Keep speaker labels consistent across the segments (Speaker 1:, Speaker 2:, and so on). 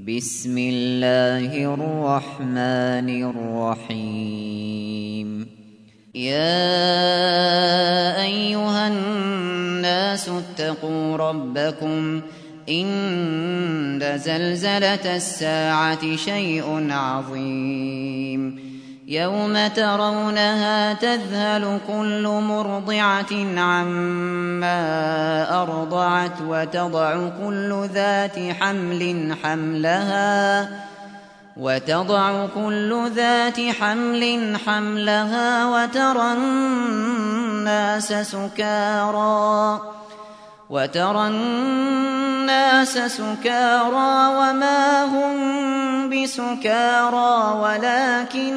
Speaker 1: بسم الله الرحمن الرحيم. يا أيها الناس اتقوا ربكم. إن زلزلة الساعة شيء عظيم. يوم ترونها تذهل كل مرضعة عما أرضعت وتضع كل ذات حمل حملها وتضع كل ذات حمل حملها وترى الناس سكارى وترى الناس سكارى وما هم بسكارى ولكن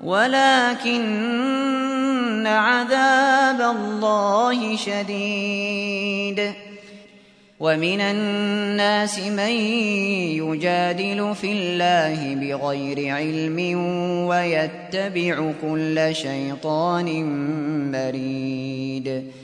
Speaker 1: ولكن عذاب الله شديد. ومن الناس من يجادل في الله بغير علم ويتبع كل شيطان مريد.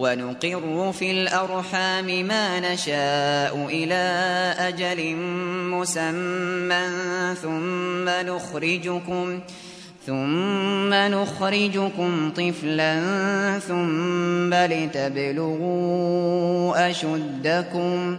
Speaker 1: ونقر في الأرحام ما نشاء إلى أجل مسمى ثم نخرجكم ثم نخرجكم طفلا ثم لتبلغوا أشدكم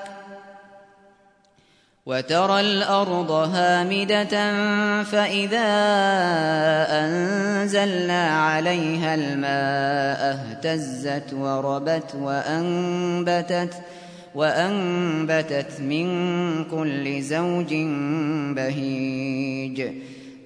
Speaker 1: وترى الأرض هامدة فإذا أنزلنا عليها الماء اهتزت وربت وأنبتت وأنبتت من كل زوج بهيج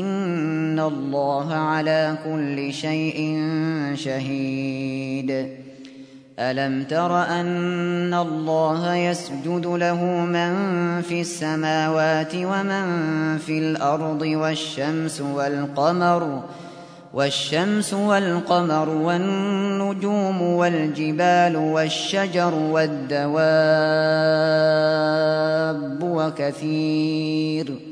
Speaker 1: إن الله على كل شيء شهيد. ألم تر أن الله يسجد له من في السماوات ومن في الأرض والشمس والقمر والشمس والقمر والنجوم والجبال والشجر والدواب وكثير.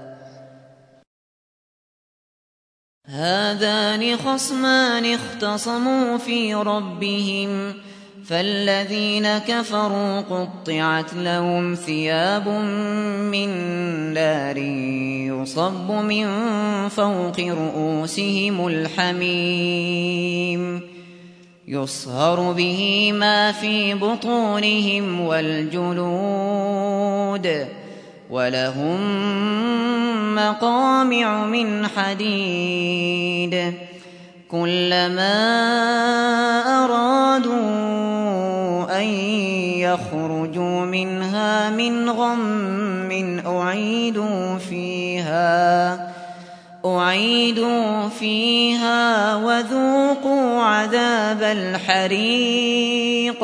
Speaker 1: هذان خصمان اختصموا في ربهم فالذين كفروا قطعت لهم ثياب من نار يصب من فوق رؤوسهم الحميم. يصهر به ما في بطونهم والجلود. ولهم مقامع من حديد. كلما أرادوا أن يخرجوا منها من غم أعيدوا فيها أعيدوا فيها وذوقوا عذاب الحريق.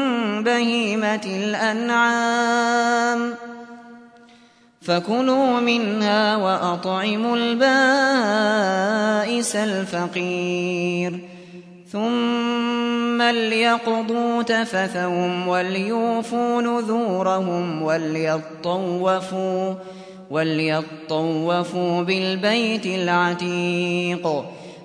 Speaker 1: بهيمة الأنعام. فكلوا منها وأطعموا البائس الفقير. ثم ليقضوا تفثهم وليوفوا نذورهم وليطوفوا وليطوفوا بالبيت العتيق.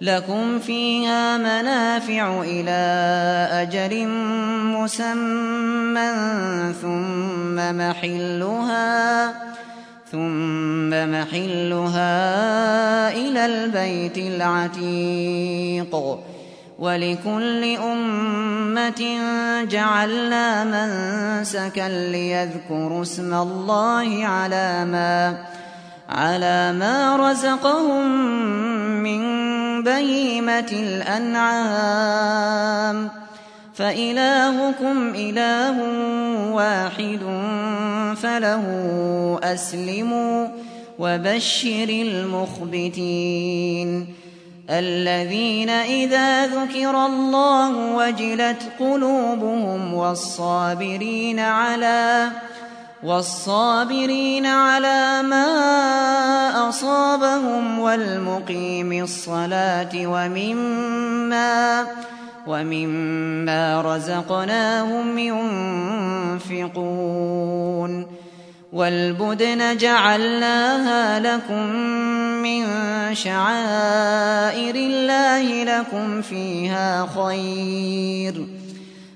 Speaker 1: لكم فيها منافع إلى أجل مسمى ثم محلها ثم محلها إلى البيت العتيق. ولكل أمة جعلنا منسكا ليذكروا اسم الله على ما على ما رزقهم من بهيمة الأنعام. فإلهكم إله واحد فله أسلموا وبشر المخبتين. الذين إذا ذكر الله وجلت قلوبهم والصابرين على والصابرين على ما أصابهم والمقيم الصلاة ومما ومما رزقناهم ينفقون والبدن جعلناها لكم من شعائر الله لكم فيها خير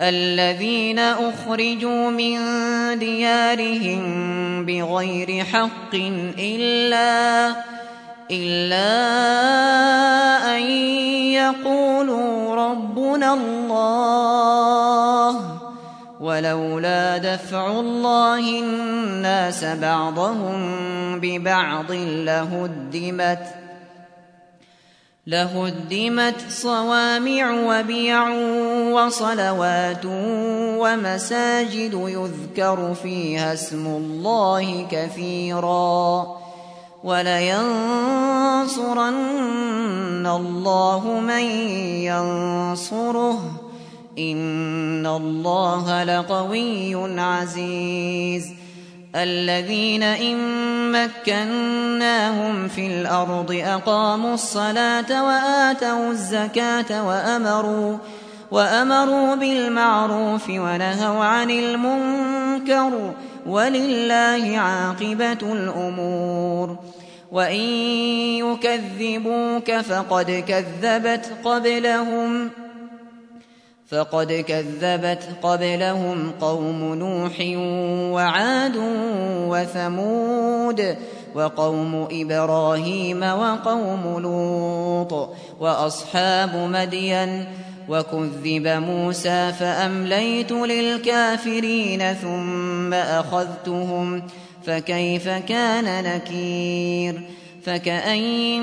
Speaker 1: الذين أخرجوا من ديارهم بغير حق إلا إلا أن يقولوا ربنا الله ولولا دفع الله الناس بعضهم ببعض لهدمت لهدمت صوامع وبيع وصلوات ومساجد يذكر فيها اسم الله كثيرا ولينصرن الله من ينصره إن الله لقوي عزيز الذين إن مكناهم في الأرض أقاموا الصلاة وآتوا الزكاة وأمروا وأمروا بالمعروف ونهوا عن المنكر ولله عاقبة الأمور. وإن يكذبوك فقد كذبت قبلهم. فقد كذبت قبلهم قوم نوح وعاد وثمود وقوم إبراهيم وقوم لوط وأصحاب مدين وكذب موسى فأمليت للكافرين ثم أخذتهم فكيف كان نكير فكأين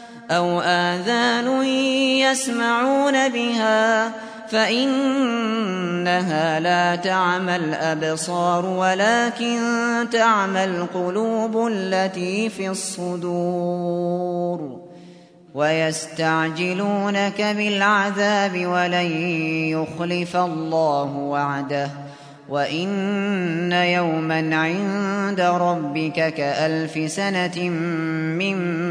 Speaker 1: أو آذان يسمعون بها فإنها لا تعمى الأبصار ولكن تعمى القلوب التي في الصدور ويستعجلونك بالعذاب ولن يخلف الله وعده وإن يوما عند ربك كألف سنة مما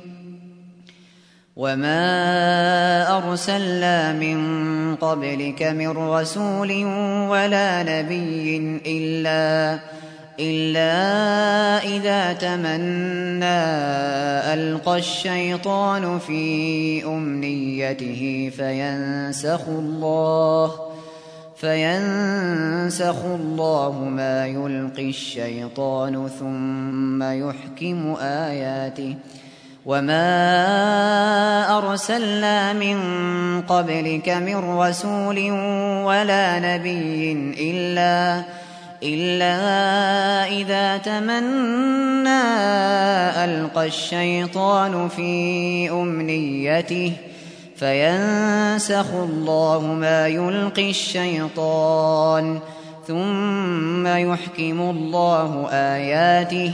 Speaker 1: وما أرسلنا من قبلك من رسول ولا نبي إلا إلا إذا تمنى ألقى الشيطان في أمنيته فينسخ الله فينسخ الله ما يلقي الشيطان ثم يحكم آياته وما أرسلنا من قبلك من رسول ولا نبي إلا إلا إذا تمنى ألقى الشيطان في أمنيته فينسخ الله ما يلقي الشيطان ثم يحكم الله آياته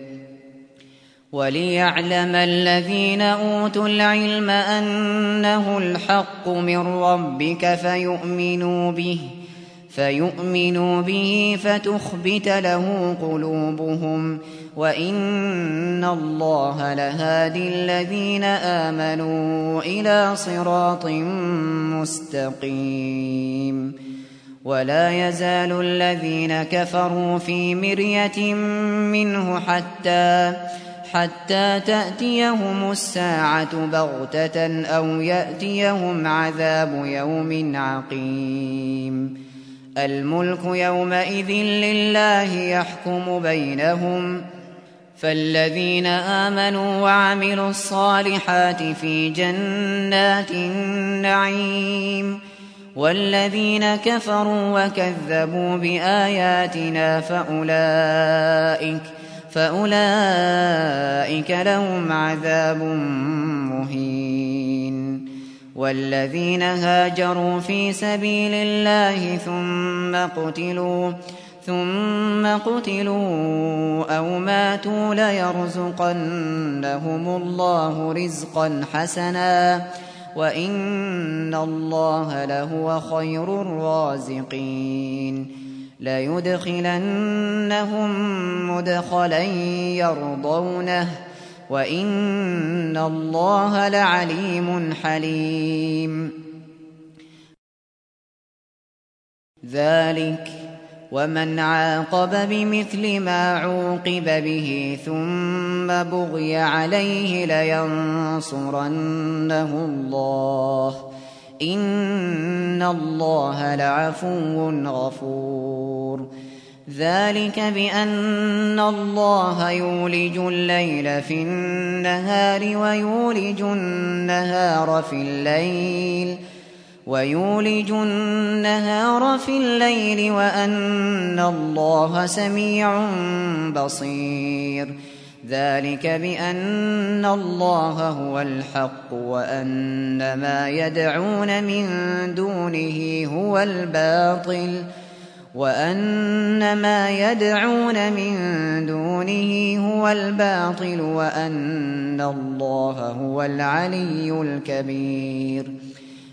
Speaker 1: وليعلم الذين أوتوا العلم أنه الحق من ربك فيؤمنوا به ۖ فيؤمنوا به فتخبت له قلوبهم. وإن الله لهادي الذين آمنوا إلى صراط مستقيم. ولا يزال الذين كفروا في مرية منه حتى حتى تأتيهم الساعة بغتة أو يأتيهم عذاب يوم عقيم. الملك يومئذ لله يحكم بينهم. فالذين آمنوا وعملوا الصالحات في جنات النعيم. والذين كفروا وكذبوا بآياتنا فأولئك فأولئك لهم عذاب مهين والذين هاجروا في سبيل الله ثم قتلوا ثم قتلوا أو ماتوا ليرزقنهم الله رزقا حسنا وإن الله لهو خير الرازقين ليدخلنهم مدخلا يرضونه وإن الله لعليم حليم. ذلك ومن عاقب بمثل ما عوقب به ثم بغي عليه لينصرنه الله إن الله لعفو غفور. ذلك بأن الله يولج الليل في النهار ويولج النهار في الليل ويولج النهار في الليل وأن الله سميع بصير. ذلك بأن الله هو الحق وأن ما يدعون من دونه هو الباطل وأن ما يدعون من دونه هو الباطل وأن الله هو العلي الكبير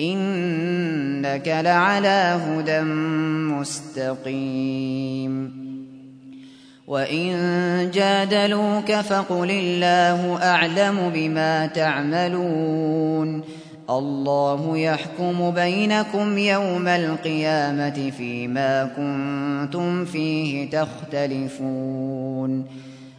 Speaker 1: إنك لعلى هدى مستقيم. وإن جادلوك فقل الله أعلم بما تعملون. الله يحكم بينكم يوم القيامة فيما كنتم فيه تختلفون.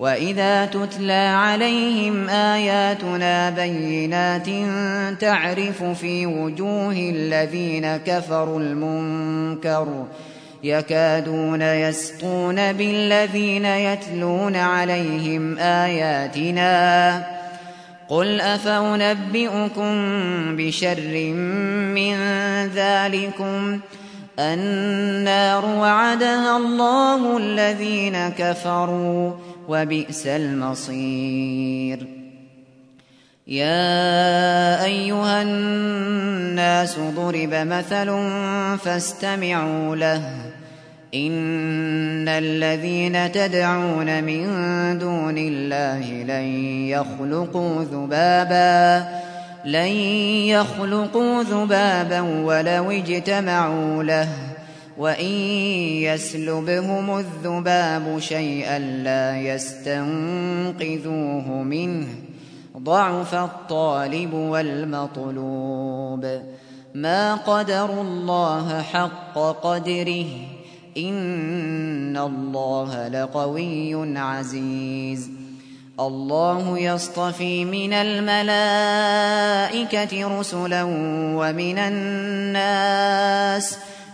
Speaker 1: وإذا تتلى عليهم آياتنا بينات تعرف في وجوه الذين كفروا المنكر يكادون يسقون بالذين يتلون عليهم آياتنا قل أفأنبئكم بشر من ذلكم النار وعدها الله الذين كفروا وبئس المصير. يا أيها الناس ضرب مثل فاستمعوا له. إن الذين تدعون من دون الله لن يخلقوا ذبابا لن يخلقوا ذبابا ولو اجتمعوا له. وإن يسلبهم الذباب شيئا لا يستنقذوه منه ضعف الطالب والمطلوب ما قدروا الله حق قدره إن الله لقوي عزيز. الله يصطفي من الملائكة رسلا ومن الناس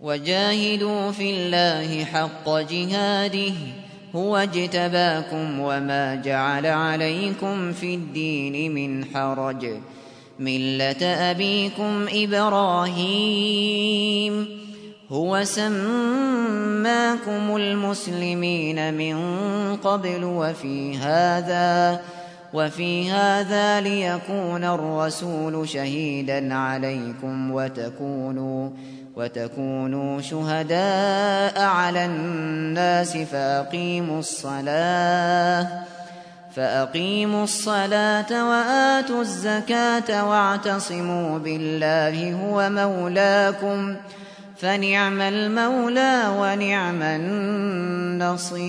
Speaker 1: وجاهدوا في الله حق جهاده هو اجتباكم وما جعل عليكم في الدين من حرج. ملة أبيكم إبراهيم هو سماكم المسلمين من قبل وفي هذا. وفي هذا ليكون الرسول شهيدا عليكم وتكونوا وتكونوا شهداء على الناس فأقيموا الصلاة فأقيموا الصلاة وآتوا الزكاة واعتصموا بالله هو مولاكم فنعم المولى ونعم النصير